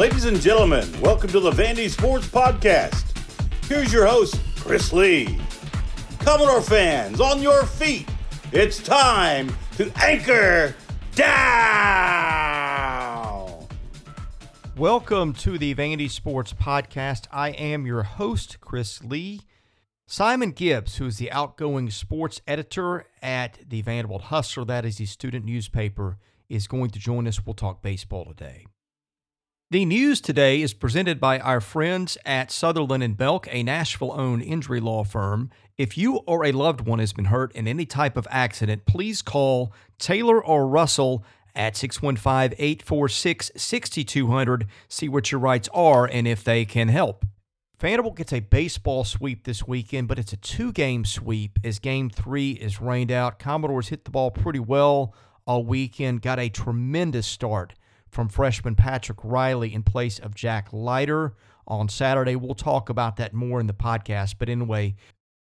Ladies and gentlemen, welcome to the Vandy Sports Podcast. Here's your host, Chris Lee. Commodore fans, on your feet. It's time to anchor down. Welcome to the Vandy Sports Podcast. I am your host, Chris Lee. Simon Gibbs, who is the outgoing sports editor at the Vanderbilt Hustler, that is the student newspaper, is going to join us. We'll talk baseball today. The news today is presented by our friends at Sutherland and Belk, a Nashville owned injury law firm. If you or a loved one has been hurt in any type of accident, please call Taylor or Russell at 615 846 6200. See what your rights are and if they can help. Vanderbilt gets a baseball sweep this weekend, but it's a two game sweep as game three is rained out. Commodores hit the ball pretty well all weekend, got a tremendous start from freshman Patrick Reilly in place of Jack Leiter on Saturday. We'll talk about that more in the podcast. But anyway,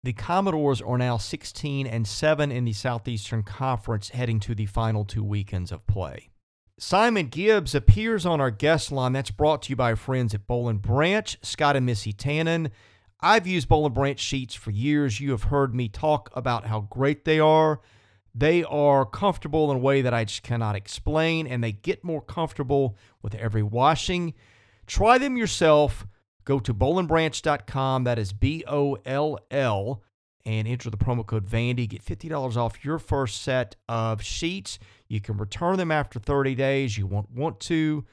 the Commodores are now 16 and 7 in the Southeastern Conference heading to the final two weekends of play. Simon Gibbs appears on our guest line. That's brought to you by our friends at Boll and Branch, Scott and Missy Tannen. I've used Boll and Branch sheets for years. You have heard me talk about how great they are. They are comfortable in a way that I just cannot explain, and they get more comfortable with every washing. Try them yourself. Go to bollandbranch.com. That is B O L L, and enter the promo code Vandy. Get $50 off your first set of sheets. You can return them after 30 days. You won't want to.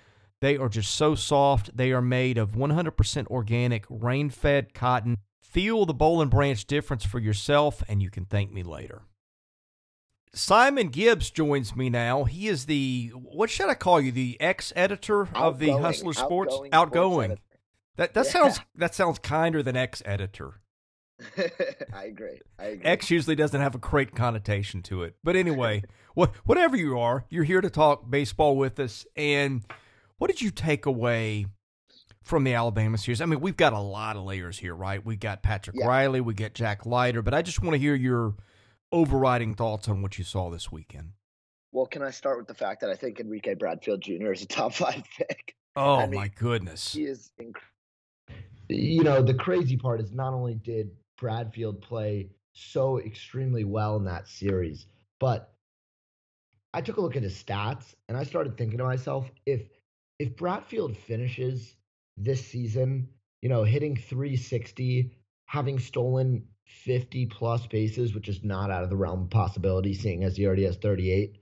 They are just so soft. They are made of 100% organic, rain fed cotton. Feel the Boll Branch difference for yourself, and you can thank me later. Simon Gibbs joins me now. He is the what should I call you? The ex editor of the Hustler Sports. Outgoing. Outgoing. sports that that Yeah. sounds that sounds kinder than ex editor. I agree. I agree. X usually doesn't have a great connotation to it. But anyway, what whatever you are, you're here to talk baseball with us. And what did you take away from the Alabama series? I mean, we've got a lot of layers here, right? We got Patrick Yeah. Reilly, we got Jack Leiter, but I just want to hear your overriding thoughts on what you saw this weekend. well, can I start with the fact that I think Enrique Bradfield Jr. is a top five pick? Oh I mean, my goodness. He is inc- you know, the crazy part is not only did Bradfield play so extremely well in that series, but I took a look at his stats and I started thinking to myself, if if Bradfield finishes this season, you know, hitting 360, having stolen 50 plus bases, which is not out of the realm of possibility, seeing as he already has 38.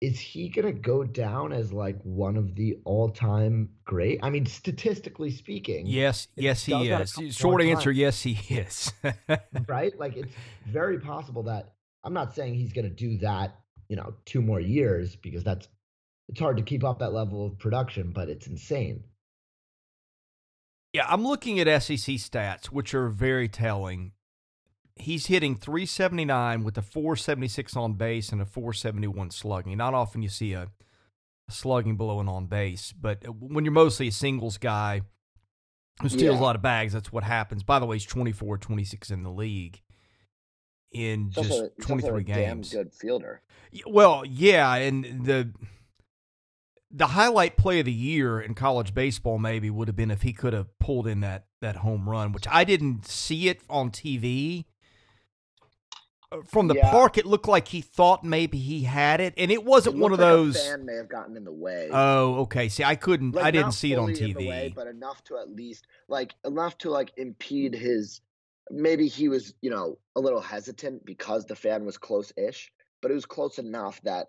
Is he going to go down as like one of the all time great? I mean, statistically speaking, Yes, yes, he does that a is. Short answer, times. yes, he is. right? Like it's very possible that I'm not saying he's going to do that, you know, two more years because that's it's hard to keep up that level of production, but it's insane. Yeah, I'm looking at SEC stats, which are very telling. He's hitting 379 with a 476 on base and a 471 slugging. Not often you see a, a slugging below an on base, but when you're mostly a singles guy who steals Yeah. a lot of bags, that's what happens. By the way, he's 24 26 in the league in he's just also, he's also 23 a games. damn good fielder. Well, yeah, and the the highlight play of the year in college baseball maybe would have been if he could have pulled in that that home run, which I didn't see it on TV. Uh, From the Yeah. park, it looked like he thought maybe he had it, and it wasn't It one of like those. fan may have gotten in the way. Oh, okay. See, I couldn't. Like, I didn't see it on fully in the TV. way, but enough to at least like enough to like impede his. Maybe he was, you know, a little hesitant because the fan was close-ish, but it was close enough that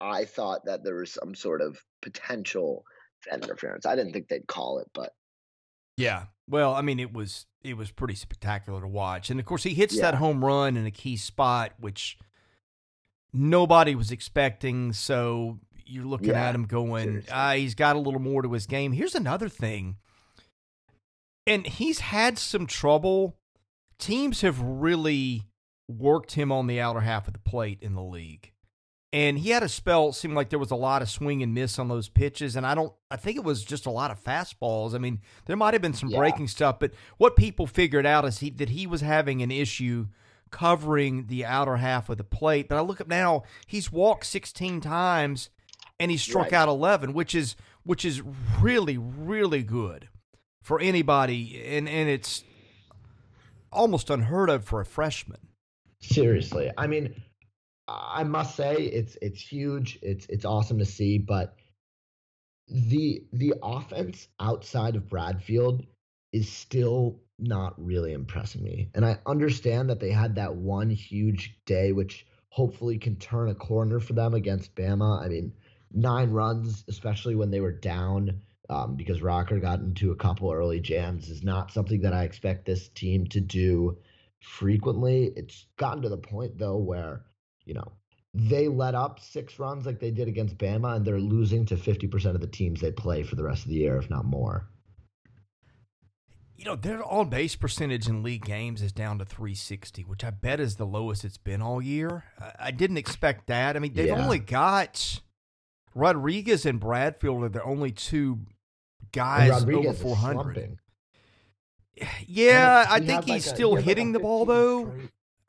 I thought that there was some sort of potential fan interference. I didn't think they'd call it, but Yeah. Well, I mean, it was it was pretty spectacular to watch, and of course, he hits Yeah. that home run in a key spot, which nobody was expecting. So you're looking Yeah, at him going, ah, he's got a little more to his game. Here's another thing, and he's had some trouble. Teams have really worked him on the outer half of the plate in the league. And he had a spell, seemed like there was a lot of swing and miss on those pitches. And I don't, I think it was just a lot of fastballs. I mean, there might have been some Yeah. breaking stuff, but what people figured out is he, that he was having an issue covering the outer half of the plate. But I look up now, he's walked 16 times and he struck Right. out 11, which is which is really, really good for anybody, and and it's almost unheard of for a freshman. Seriously, I mean, I must say it's it's huge. It's it's awesome to see, but the the offense outside of Bradfield is still not really impressing me. And I understand that they had that one huge day, which hopefully can turn a corner for them against Bama. I mean, nine runs, especially when they were down, um, because Rocker got into a couple early jams, is not something that I expect this team to do frequently. It's gotten to the point though where, you know, they let up six runs like they did against Bama, and they're losing to 50% of the teams they play for the rest of the year, if not more. You know, their on base percentage in league games is down to 360, which I bet is the lowest it's been all year. I didn't expect that. I mean, they've Yeah. only got Rodriguez and Bradfield are the only two guys over is 400. slumping. Yeah, I had think like he's a- still he had like hitting the ball though.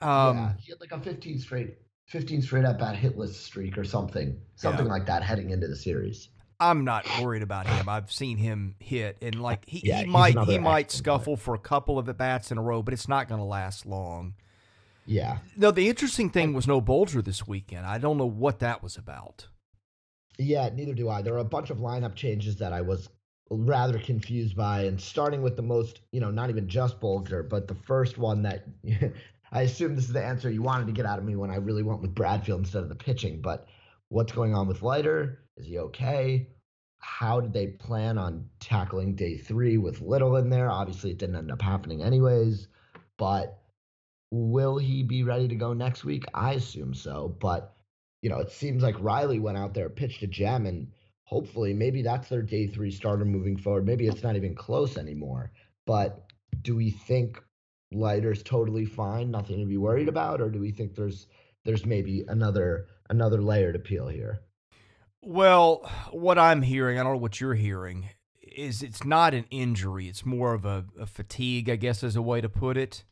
Um, yeah, he had like a 15 straight, 15 straight at bat hitless streak or something, something like that heading into the series. I'm not worried about him. I've seen him hit, and like he, Yeah, he might he might excellent player. scuffle for a couple of at bats in a row, but it's not going to last long. Yeah, No, the interesting thing was no Bolger this weekend. I don't know what that was about. yeah. Neither do I. There are a bunch of lineup changes that I was rather confused by, and starting with the most, you know, not even just Bolger, but the first one that I assume this is the answer you wanted to get out of me when I really went with Bradfield instead of the pitching. But what's going on with Leiter? Is he okay? How did they plan on tackling day three with Little in there? Obviously, it didn't end up happening anyways. But will he be ready to go next week? I assume so. But you know, it seems like Reilly went out there, pitched a gem, and hopefully, maybe that's their day three starter moving forward. Maybe it's not even close anymore. But do we think Leiter's totally fine, nothing to be worried mm-hmm. about, or do we think there's there's maybe another another layer to peel here? Well, what I'm hearing, I don't know what you're hearing, is it's not an injury. It's more of a, a fatigue, I guess, is a way to put it.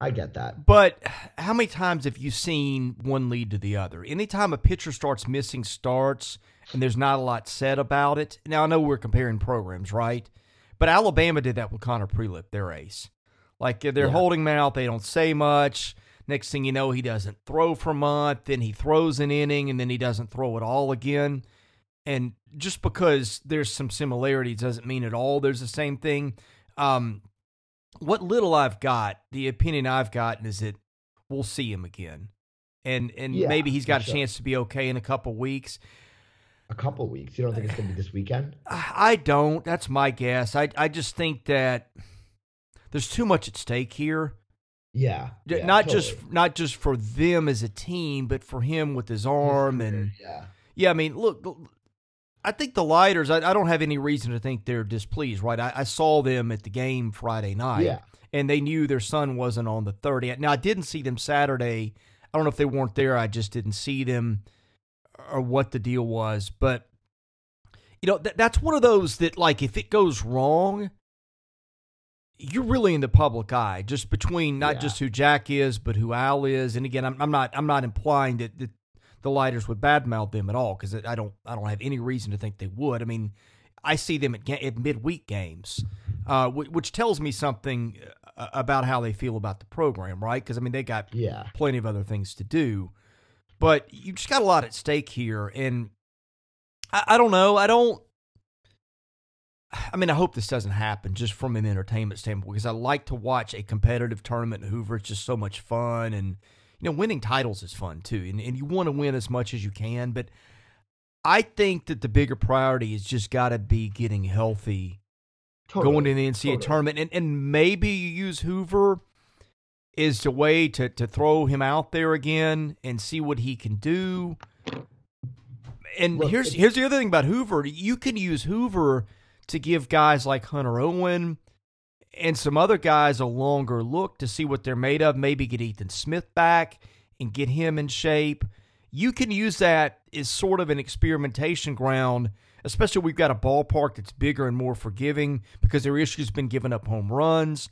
I get that. But how many times have you seen one lead to the other? Anytime a pitcher starts missing starts and there's not a lot said about it. Now I know we're comparing programs, right? But Alabama did that with Connor Prielipp, their ace. Like they're Yeah. holding mouth, they don't say much. Next thing you know, he doesn't throw for a month, then he throws an inning, and then he doesn't throw at all again. And just because there's some similarities doesn't mean at all there's the same thing. Um, what little I've got, the opinion I've gotten is that we'll see him again, and and Yeah, maybe he's got a sure. chance to be okay in a couple weeks. A couple weeks. You don't think it's gonna be this weekend? I I don't. That's my guess. I I just think that there's too much at stake here. Yeah. Yeah, not totally. just not just for them as a team, but for him with his arm and yeah. yeah. I mean, look, look, I think the Leiters. I, I don't have any reason to think they're displeased, right? I, I saw them at the game Friday night, Yeah. and they knew their son wasn't on the 30th. Now I didn't see them Saturday. I don't know if they weren't there. I just didn't see them or what the deal was, but you know th- that's one of those that like if it goes wrong, you're really in the public eye, just between not Yeah. just who Jack is, but who Al is. And again, I'm, I'm not I'm not implying that, that the Leiters would badmouth them at all because I don't I don't have any reason to think they would. I mean, I see them at, at midweek games, uh, which, which tells me something uh, about how they feel about the program, right? Because I mean, they got Yeah. plenty of other things to do, but you just got a lot at stake here, and I, I don't know. I don't. I mean, I hope this doesn't happen just from an entertainment standpoint because I like to watch a competitive tournament in Hoover. It's just so much fun, and you know, winning titles is fun too, and, and you want to win as much as you can. But I think that the bigger priority has just got to be getting healthy Totally. going to the NCAA Totally. tournament, and, and maybe you use Hoover is the way to to throw him out there again and see what he can do. And Look, here's here's the other thing about Hoover: you can use Hoover to give guys like Hunter Owen and some other guys a longer look to see what they're made of. Maybe get Ethan Smith back and get him in shape. You can use that as sort of an experimentation ground, especially we've got a ballpark that's bigger and more forgiving because their issue's been giving up home runs.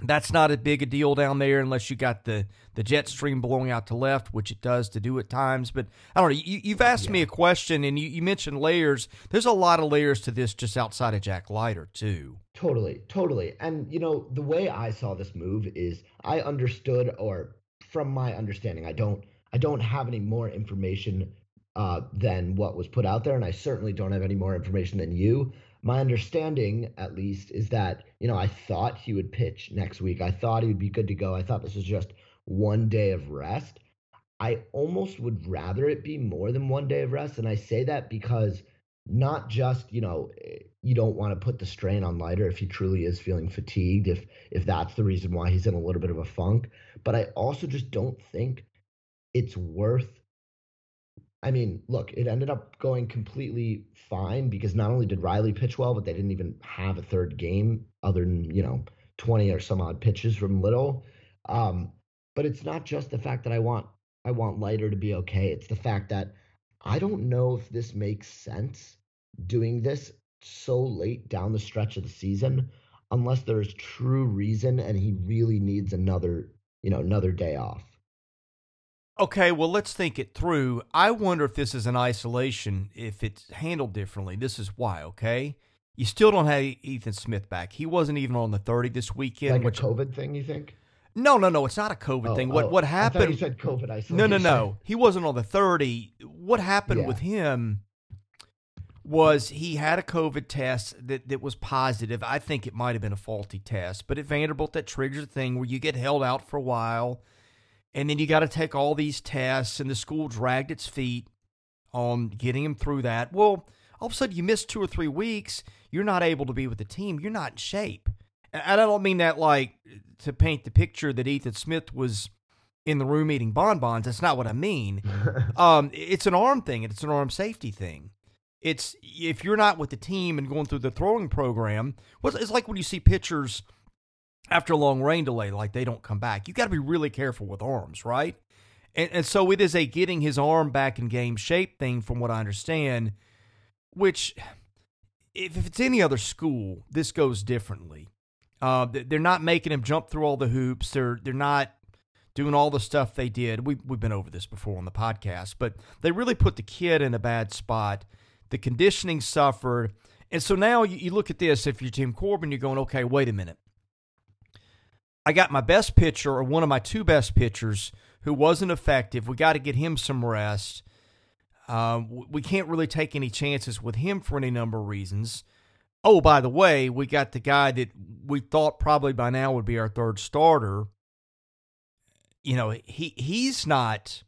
That's not a big a deal down there unless you got the the jet stream blowing out to left, which it does to do at times. But I don't know. You, have asked yeah. me a question, and you, you mentioned layers. There's a lot of layers to this just outside of Jack Leiter too. Totally, totally. And you know the way I saw this move is I understood, or from my understanding, I don't I don't have any more information uh, than what was put out there, and I certainly don't have any more information than you my understanding, at least, is that, you know, I thought he would pitch next week. I thought he would be good to go. I thought this was just one day of rest. I almost would rather it be more than one day of rest. And I say that because not just, you know, you don't want to put the strain on Leiter if he truly is feeling fatigued, if if that's the reason why he's in a little bit of a funk. But I also just don't think it's worth I mean, look, it ended up going completely fine because not only did Reilly pitch well, but they didn't even have a third game other than, you know, 20 or some odd pitches from Little. Um, but it's not just the fact that I want I want Leiter to be okay. It's the fact that I don't know if this makes sense doing this so late down the stretch of the season unless there's true reason and he really needs another, you know, another day off. Okay, well, let's think it through. I wonder if this is an isolation, if it's handled differently. This is why, okay? You still don't have Ethan Smith back. He wasn't even on the 30 this weekend. Like which, a COVID thing, you think? No, no, no. It's not a COVID oh, thing. What oh, what happened? you said COVID isolation. No, no, no. He wasn't on the 30. What happened yeah. with him was he had a COVID test that, that was positive. I think it might have been a faulty test, but at Vanderbilt, that triggers a thing where you get held out for a while – and then you got to take all these tests, and the school dragged its feet on getting him through that. Well, all of a sudden you miss two or three weeks, you're not able to be with the team, you're not in shape. And I don't mean that like to paint the picture that Ethan Smith was in the room eating bonbons. That's not what I mean. um, it's an arm thing, and it's an arm safety thing. It's if you're not with the team and going through the throwing program. It's like when you see pitchers – after a long rain delay, like they don't come back. You got to be really careful with arms, right? And, and so it is a getting his arm back in game shape thing, from what I understand. Which, if, if it's any other school, this goes differently. Uh, they're not making him jump through all the hoops. They're they're not doing all the stuff they did. We we've been over this before on the podcast, but they really put the kid in a bad spot. The conditioning suffered, and so now you, you look at this. If you're Tim Corbin, you're going, okay, wait a minute I got my best pitcher or one of my two best pitchers who wasn't effective. We got to get him some rest. Uh, we can't really take any chances with him for any number of reasons. Oh, by the way, we got the guy that we thought probably by now would be our third starter. You know, he he's not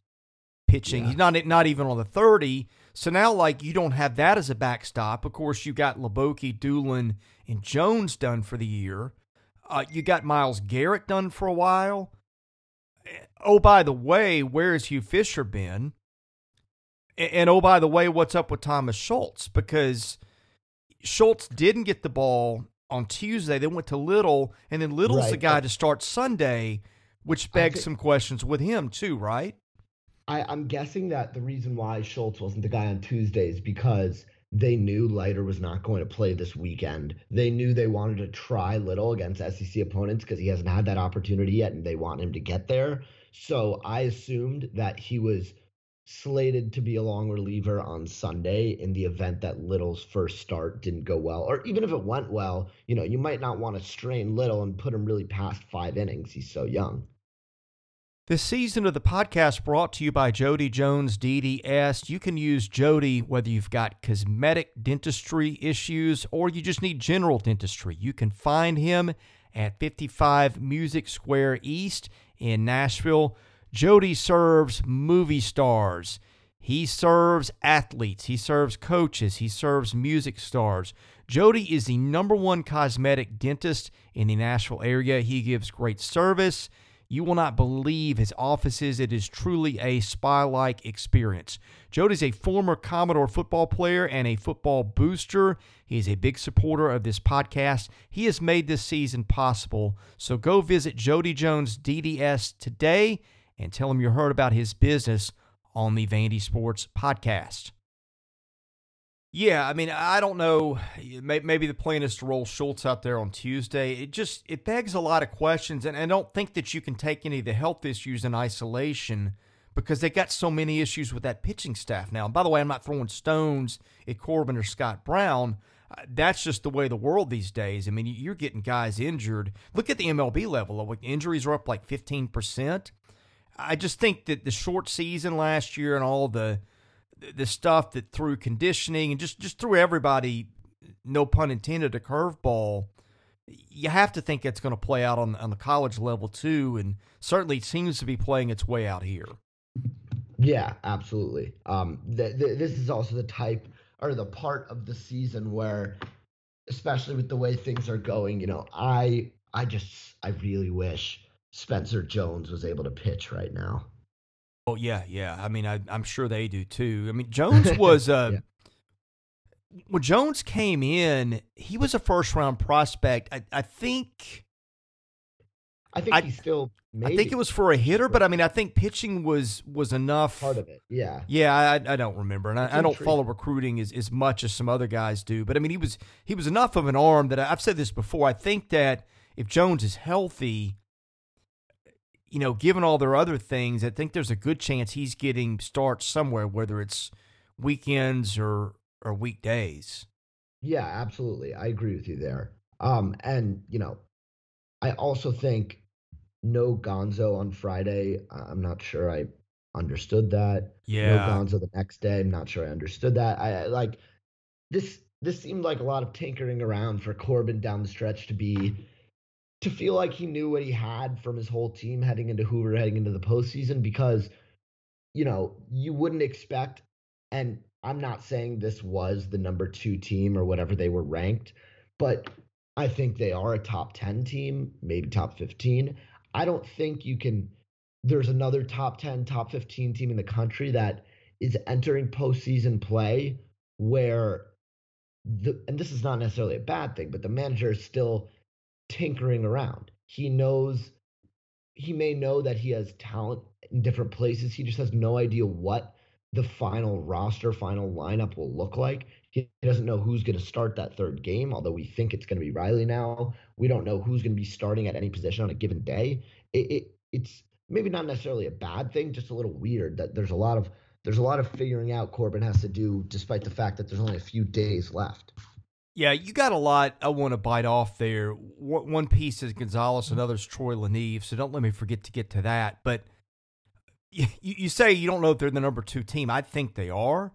pitching. Yeah. He's not not even on the thirty. So now, like, you don't have that as a backstop. Of course, you got Hliboki, Dulin, and Jones done for the year. Uh, you got Miles Garrett done for a while. Oh, by the way, where has Hugh Fisher been? And, and oh, by the way, what's up with Thomas Schultz? Because Schultz didn't get the ball on Tuesday. They went to Little, and then Little's right. the guy to start Sunday, which begs think, some questions with him too, right? I, I'm guessing that the reason why Schultz wasn't the guy on Tuesday is because – they knew Leiter was not going to play this weekend. They knew they wanted to try Little against SEC opponents because he hasn't had that opportunity yet and they want him to get there. So I assumed that he was slated to be a long reliever on Sunday in the event that Little's first start didn't go well. Or even if it went well, you know, you might not want to strain Little and put him really past five innings. He's so young. This season of the podcast brought to you by Jody Jones DDS. You can use Jody whether you've got cosmetic dentistry issues or you just need general dentistry. You can find him at 55 Music Square East in Nashville. Jody serves movie stars. He serves athletes. He serves coaches. He serves music stars. Jody is the number one cosmetic dentist in the Nashville area. He gives great service. You will not believe his offices. It is truly a spy like experience. Jody's a former Commodore football player and a football booster. He is a big supporter of this podcast. He has made this season possible. So go visit Jody Jones DDS today and tell him you heard about his business on the Vandy Sports Podcast. Yeah, I mean, I don't know. Maybe the plan is to roll Schultz out there on Tuesday. It just it begs a lot of questions, and I don't think that you can take any of the health issues in isolation because they got so many issues with that pitching staff now. And by the way, I'm not throwing stones at Corbin or Scott Brown. Uh, that's just the way the world these days. I mean, you're getting guys injured. Look at the MLB level. Injuries are up like 15%. I just think that the short season last year and all the the stuff that threw conditioning and just just threw everybody, no pun intended, a curveball. You have to think it's going to play out on on the college level too, and certainly it seems to be playing its way out here. Yeah, absolutely. Um, th- th- this is also the type or the part of the season where, especially with the way things are going, you know, I I just I really wish Spencer Jones was able to pitch right now. Oh yeah, yeah. I mean, I, am sure they do too. I mean, Jones was uh, yeah. when Jones came in, he was a first round prospect. I, I think. I think I, he still. I think it was for a hitter, but I mean, I think pitching was was enough. Part of it, yeah. Yeah, I, I don't remember, and I, I, don't follow recruiting as, as much as some other guys do. But I mean, he was he was enough of an arm that I, I've said this before. I think that if Jones is healthy, you know, given all their other things, I think there's a good chance he's getting starts somewhere, whether it's weekends or or weekdays. Yeah, absolutely. I agree with you there. Um, and you know, I also think no Gonzo on Friday. I'm not sure I understood that. Yeah. No Gonzo the next day. I'm not sure I understood that. I like this. This seemed like a lot of tinkering around for Corbin down the stretch to be to feel like he knew what he had from his whole team heading into Hoover, heading into the postseason, because, you know, you wouldn't expect, and I'm not saying this was the number two team or whatever they were ranked, but I think they are a top 10 team, maybe top 15. I don't think you can, there's another top 10, top 15 team in the country that is entering postseason play where the, and this is not necessarily a bad thing, but the manager is still tinkering around. He knows he may know that he has talent in different places. He just has no idea what the final roster, final lineup will look like. He doesn't know who's going to start that third game, although we think it's going to be Reilly now. We don't know who's going to be starting at any position on a given day. It, it, it's maybe not necessarily a bad thing, just a little weird that there's a lot of there's a lot of figuring out Corbin has to do, despite the fact that there's only a few days left. Yeah, you got a lot I want to bite off there. One piece is Gonzalez, another's Troy LaNeve, so don't let me forget to get to that. But you, you say you don't know if they're the number two team. I think they are,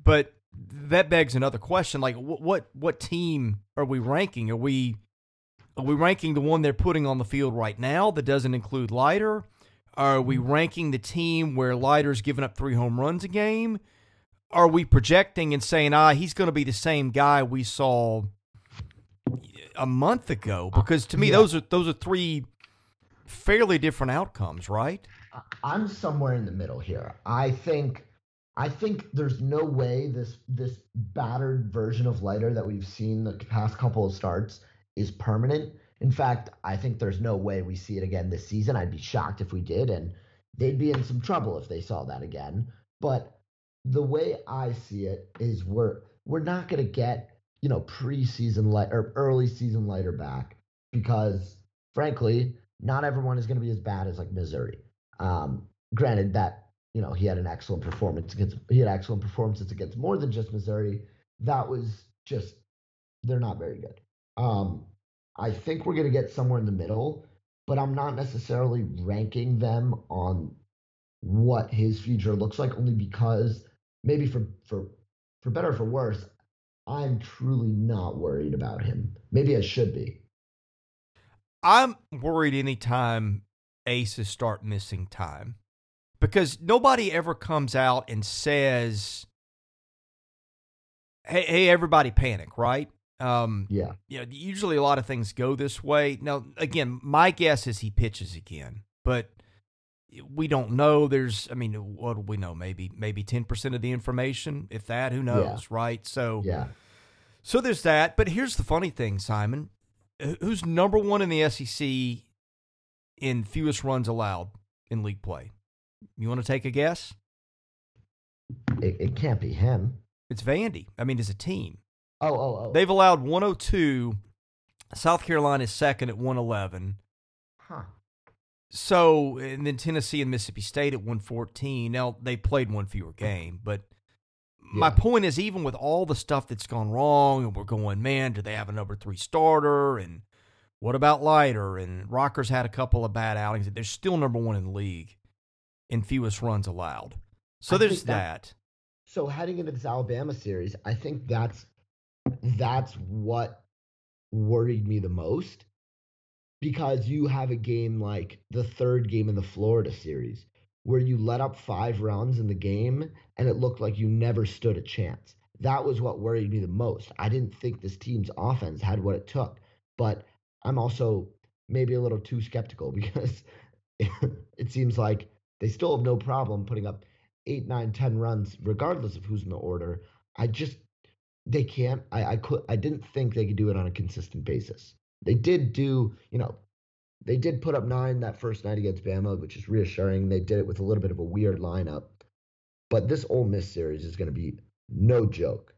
but that begs another question: like, what what, what team are we ranking? Are we are we ranking the one they're putting on the field right now that doesn't include Leiter? Are we ranking the team where Leiter's giving up three home runs a game? Are we projecting and saying, ah, he's going to be the same guy we saw a month ago? Because to me, yeah. those are those are three fairly different outcomes, right? I'm somewhere in the middle here. I think I think there's no way this this battered version of Leiter that we've seen the past couple of starts is permanent. In fact, I think there's no way we see it again this season. I'd be shocked if we did, and they'd be in some trouble if they saw that again. But the way I see it is we're we're not going to get you know preseason light or early season Leiter back because frankly not everyone is going to be as bad as like Missouri. Um, granted that you know he had an excellent performance against he had excellent performances against more than just Missouri. That was just they're not very good. Um, I think we're going to get somewhere in the middle, but I'm not necessarily ranking them on what his future looks like only because maybe for for for better or for worse, I'm truly not worried about him. Maybe I should be. I'm worried anytime aces start missing time because nobody ever comes out and says, "Hey, hey, everybody, panic!" Right? Um, yeah. You know, usually a lot of things go this way. Now, again, my guess is he pitches again, but we don't know. There's, I mean, what do we know? Maybe, maybe ten percent of the information, if that. Who knows, yeah. right? So, yeah. So there's that. But here's the funny thing, Simon. Uh, who's number one in the SEC in fewest runs allowed in league play? You want to take a guess? It, it can't be him. It's Vandy. I mean, as a team. Oh, oh, oh. They've allowed 102. South Carolina is second at 111. So, and then Tennessee and Mississippi State at 114. Now, they played one fewer game, but my point is, even with all the stuff that's gone wrong, and we're going, man, do they have a number three starter? And what about Leiter? And Rockers had a couple of bad outings. They're still number one in the league in fewest runs allowed. So I there's that- that. So heading into this Alabama series, I think that's that's what worried me the most because you have a game like the third game in the Florida series where you let up five runs in the game and it looked like you never stood a chance. That was what worried me the most. I didn't think this team's offense had what it took, but I'm also maybe a little too skeptical because it seems like they still have no problem putting up eight, nine, ten runs, regardless of who's in the order. I just they can't. I I could. I didn't think they could do it on a consistent basis. They did do, you know, they did put up nine that first night against Bama, which is reassuring. They did it with a little bit of a weird lineup, but this Ole Miss series is going to be no joke.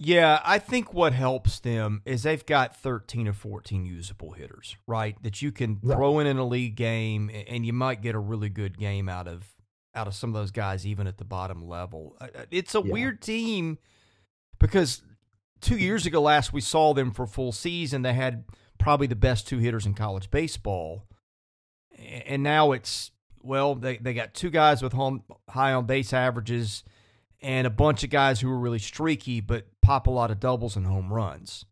Yeah, I think what helps them is they've got 13 or 14 usable hitters, right? That you can Right. throw in in a league game and you might get a really good game out of out of some of those guys even at the bottom level. Uh, uh, It's a Yeah. weird team because 2 years ago last we saw them for full season they had probably the best two hitters in college baseball. And now it's well, they they got two guys with home high on base averages and a bunch of guys who are really streaky but pop a lot of doubles and home runs.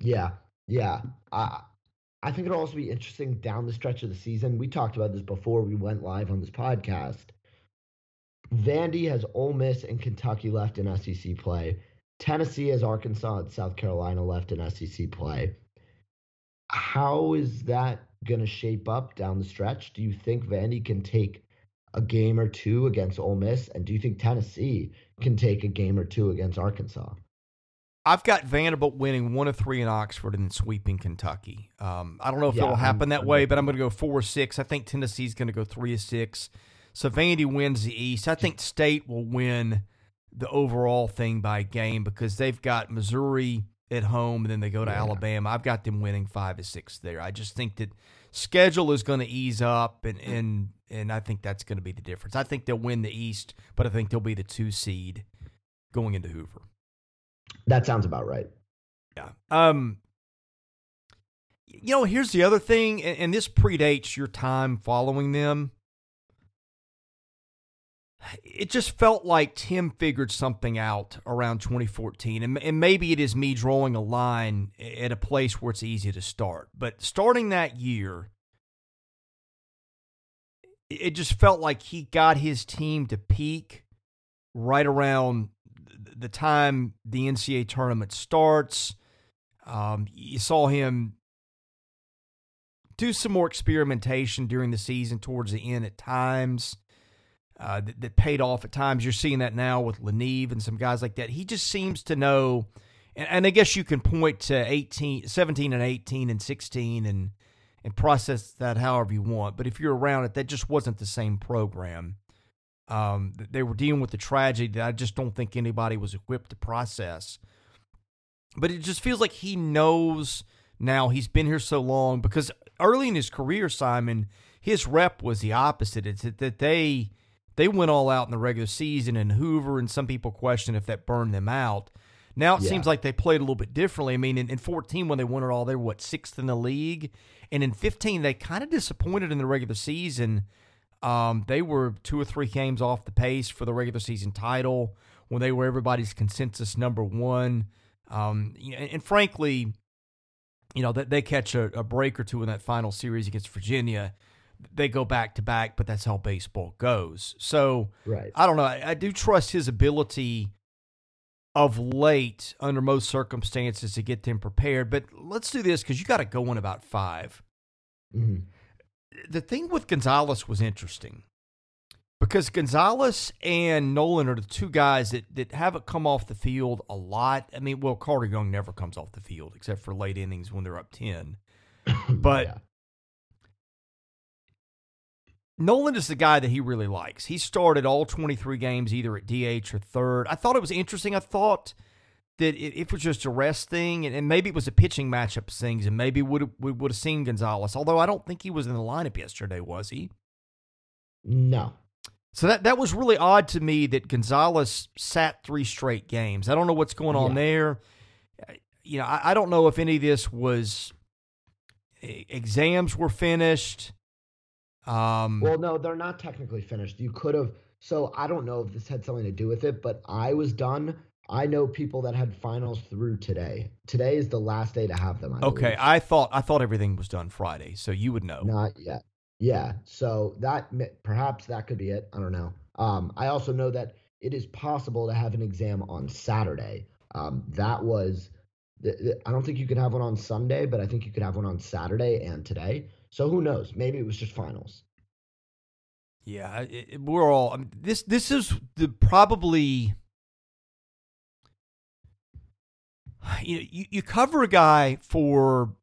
Yeah, yeah. I I think it'll also be interesting down the stretch of the season. We talked about this before we went live on this podcast. Vandy has Ole Miss and Kentucky left in SEC play. Tennessee has Arkansas and South Carolina left in SEC play. How is that going to shape up down the stretch? Do you think Vandy can take a game or two against Ole Miss? And do you think Tennessee can take a game or two against Arkansas? I've got Vanderbilt winning one of three in Oxford and then sweeping Kentucky. Um, I don't know if Yeah, it'll happen I'm- that I'm way, but I'm going to go four or six. I think Tennessee's going to go three or six. So Vandy wins the East. I think State will win the overall thing by game because they've got Missouri at home and then they go to Yeah. Alabama. I've got them winning five or six there. I just think that schedule is going to ease up and and and I think that's going to be the difference. I think they'll win the East, but I think they'll be the two seed going into Hoover. That sounds about right. Yeah. Um. You know, here's the other thing, and, and this predates your time following them. It just felt like Tim figured something out around 2014, and, and maybe it is me drawing a line at a place where it's easy to start. But starting that year, it just felt like he got his team to peak right around the time the NCAA tournament starts. Um, you saw him do some more experimentation during the season towards the end at times. Uh, that, that paid off at times. You're seeing that now with LaNeve and some guys like that. He just seems to know, and, and I guess you can point to 18, 17 and 18 and 16 and and process that however you want. But if you're around it, that just wasn't the same program. Um, they were dealing with the tragedy that I just don't think anybody was equipped to process. But it just feels like he knows now. He's been here so long because early in his career, Simon, his rep was the opposite. It's that they they went all out in the regular season, and Hoover and some people question if that burned them out. Now it Yeah. seems like they played a little bit differently. I mean, in, in 14, when they won it all, they were what sixth in the league, and in 15, they kind of disappointed in the regular season. Um, they were two or three games off the pace for the regular season title when they were everybody's consensus number one. Um, and, and frankly, you know that they catch a, a break or two in that final series against Virginia. They go back to back, but that's how baseball goes. So Right. I don't know. I, I do trust his ability of late under most circumstances to get them prepared. But let's do this because you got to go in about five. hmm The thing with Gonzalez was interesting because Gonzalez and Noland are the two guys that, that haven't come off the field a lot. I mean, well, Carter Young never comes off the field except for late innings when they're up 10. But Yeah. Noland is the guy that he really likes. He started all 23 games either at DH or third. I thought it was interesting. I thought that it, it was just a rest thing, and, and, maybe it was a pitching matchup things, and maybe would we would have seen Gonzalez. Although I don't think he was in the lineup yesterday, was he? No. So that that was really odd to me that Gonzalez sat three straight games. I don't know what's going on yeah. there. You know, I, I don't know if any of this was eh, exams were finished. Um, well, no, they're not technically finished. You could have. So I don't know if this had something to do with it, but I was done. I know people that had finals through today. Today is the last day to have them. I okay, I thought I thought everything was done Friday, so you would know. Not yet. Yeah, so that perhaps that could be it. I don't know. Um, I also know that it is possible to have an exam on Saturday. Um, that was, I don't think you could have one on Sunday, but I think you could have one on Saturday and today. So who knows? Maybe it was just finals. Yeah, it, we're all. I mean, this this is the probably. You know, you, you cover a guy for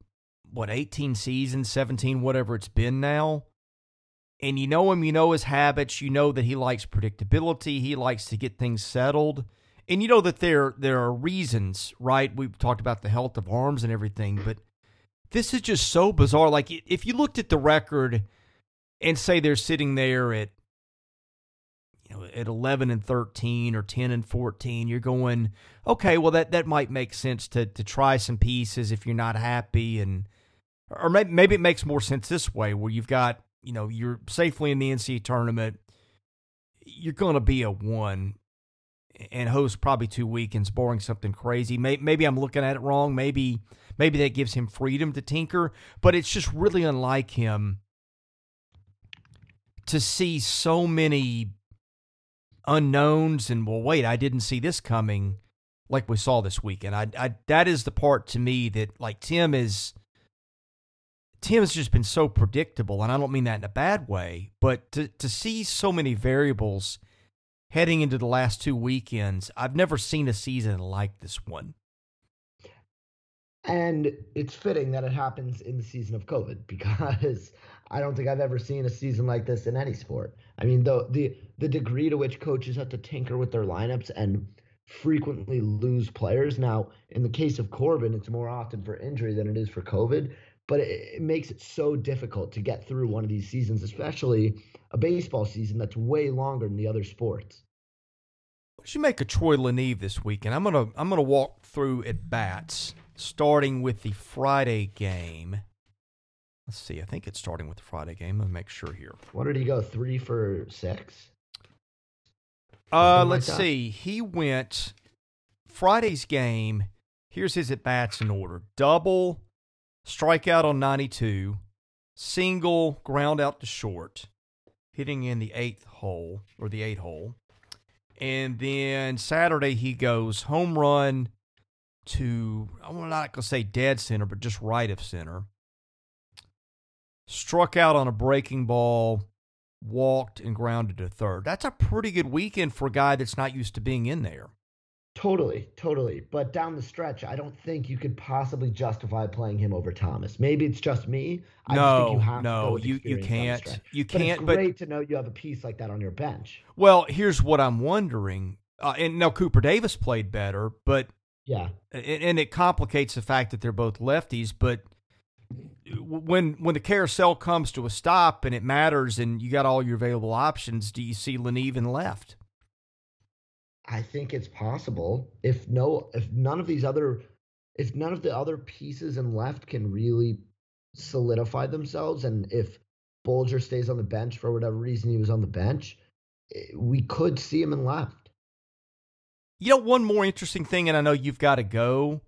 what 18 seasons, 17, whatever it's been now, and you know him, you know his habits, you know that he likes predictability, he likes to get things settled. And you know that there there are reasons, right? We've talked about the health of arms and everything, but this is just so bizarre. Like if you looked at the record and say they're sitting there at you know at 11 and 13 or 10 and 14, you're going, "Okay, well that that might make sense to to try some pieces if you're not happy and or maybe, maybe it makes more sense this way where you've got, you know, you're safely in the NCAA tournament, you're going to be a one and host probably two weekends, boring something crazy. Maybe, maybe I'm looking at it wrong. Maybe maybe that gives him freedom to tinker, but it's just really unlike him to see so many unknowns and well, wait, I didn't see this coming like we saw this weekend. I, I that is the part to me that like Tim is Tim has just been so predictable, and I don't mean that in a bad way, but to to see so many variables heading into the last two weekends, I've never seen a season like this one. And it's fitting that it happens in the season of COVID because I don't think I've ever seen a season like this in any sport. I mean, the the the degree to which coaches have to tinker with their lineups and frequently lose players. Now, in the case of Corbin, it's more often for injury than it is for COVID but it, it, makes it so difficult to get through one of these seasons, especially a baseball season that's way longer than the other sports. What did you make of Troy LaNeve this weekend? I'm gonna I'm gonna walk through at bats, starting with the Friday game. Let's see. I think it's starting with the Friday game. Let me make sure here. What did he go? Three for six. Uh, let's like see. He went Friday's game. Here's his at bats in order: double, strikeout on 92, single, ground out to short, hitting in the eighth hole or the eight hole. And then Saturday he goes home run to I'm not gonna say dead center, but just right of center. Struck out on a breaking ball, walked and grounded to third. That's a pretty good weekend for a guy that's not used to being in there. Totally, totally. But down the stretch, I don't think you could possibly justify playing him over Thomas. Maybe it's just me. I no, you have no, you, you can't. You can't. But it's great but, to know you have a piece like that on your bench. Well, here's what I'm wondering. Uh, and now Cooper Davis played better, but yeah, and, and it complicates the fact that they're both lefties. But when when the carousel comes to a stop and it matters, and you got all your available options, do you see LaNeve in left? I think it's possible if no if none of these other if none of the other pieces in left can really solidify themselves and if Bulger stays on the bench for whatever reason he was on the bench, eh, we could see him in left. You know, one more interesting thing, and I know you've got to go.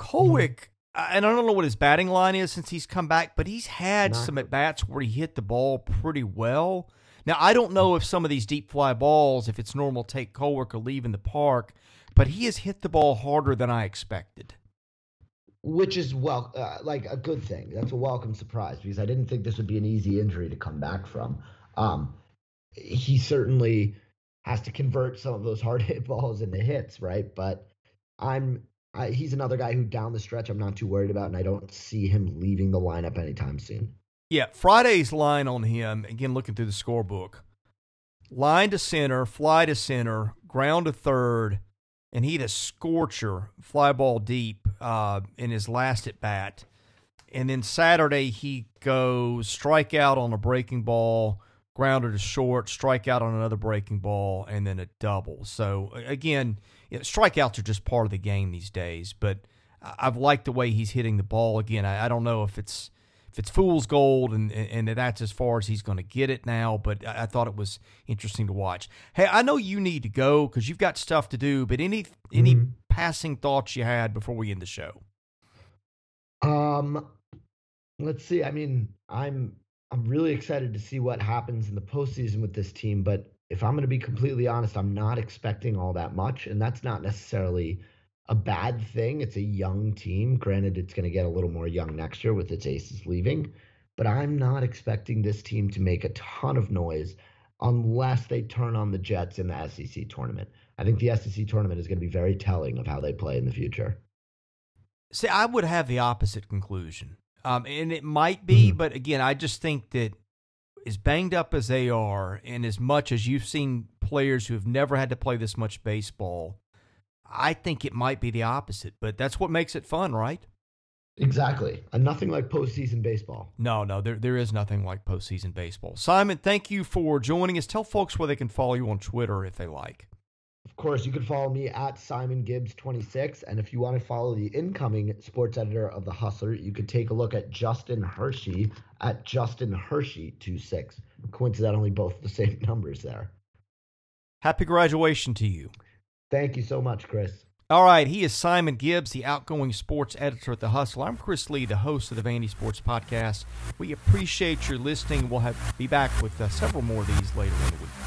Kolek, mm-hmm. and I don't know what his batting line is since he's come back, but he's had Not some at bats where he hit the ball pretty well. Now, I don't know if some of these deep fly balls, if it's normal take Kolek or leave in the park, but he has hit the ball harder than I expected. Which is well, uh, like a good thing. That's a welcome surprise because I didn't think this would be an easy injury to come back from. Um, he certainly has to convert some of those hard hit balls into hits, right? But I'm I, he's another guy who down the stretch I'm not too worried about, and I don't see him leaving the lineup anytime soon. Yeah, Friday's line on him, again, looking through the scorebook line to center, fly to center, ground to third, and he had a scorcher, fly ball deep uh, in his last at bat. And then Saturday, he goes strike out on a breaking ball, grounder to short, strike out on another breaking ball, and then a double. So, again, you know, strikeouts are just part of the game these days, but I've liked the way he's hitting the ball. Again, I, I don't know if it's if it's fool's gold and and that's as far as he's going to get it now. But I, thought it was interesting to watch. Hey, I know you need to go because you've got stuff to do. But any any mm-hmm. passing thoughts you had before we end the show? Um, let's see. I mean, I'm I'm really excited to see what happens in the postseason with this team. But if I'm going to be completely honest, I'm not expecting all that much, and that's not necessarily a bad thing. It's a young team. Granted, it's going to get a little more young next year with its aces leaving, but I'm not expecting this team to make a ton of noise unless they turn on the Jets in the SEC tournament. I think the SEC tournament is going to be very telling of how they play in the future. See, I would have the opposite conclusion. Um, and it might be, mm-hmm. but again, I just think that as banged up as they are, and as much as you've seen players who have never had to play this much baseball, I think it might be the opposite, but that's what makes it fun, right? Exactly. And nothing like postseason baseball. No, no, there, there is nothing like postseason baseball. Simon, thank you for joining us. Tell folks where they can follow you on Twitter if they like. Of course, you can follow me at Simon Gibbs26. And if you want to follow the incoming sports editor of The Hustler, you could take a look at Justin Hershey at Justin Hershey26. Coincidentally, both the same numbers there. Happy graduation to you. Thank you so much, Chris. All right, he is Simon Gibbs, the outgoing sports editor at The Hustler. I'm Chris Lee, the host of the Vandy Sports Podcast. We appreciate your listening. We'll have be back with uh, several more of these later in the week.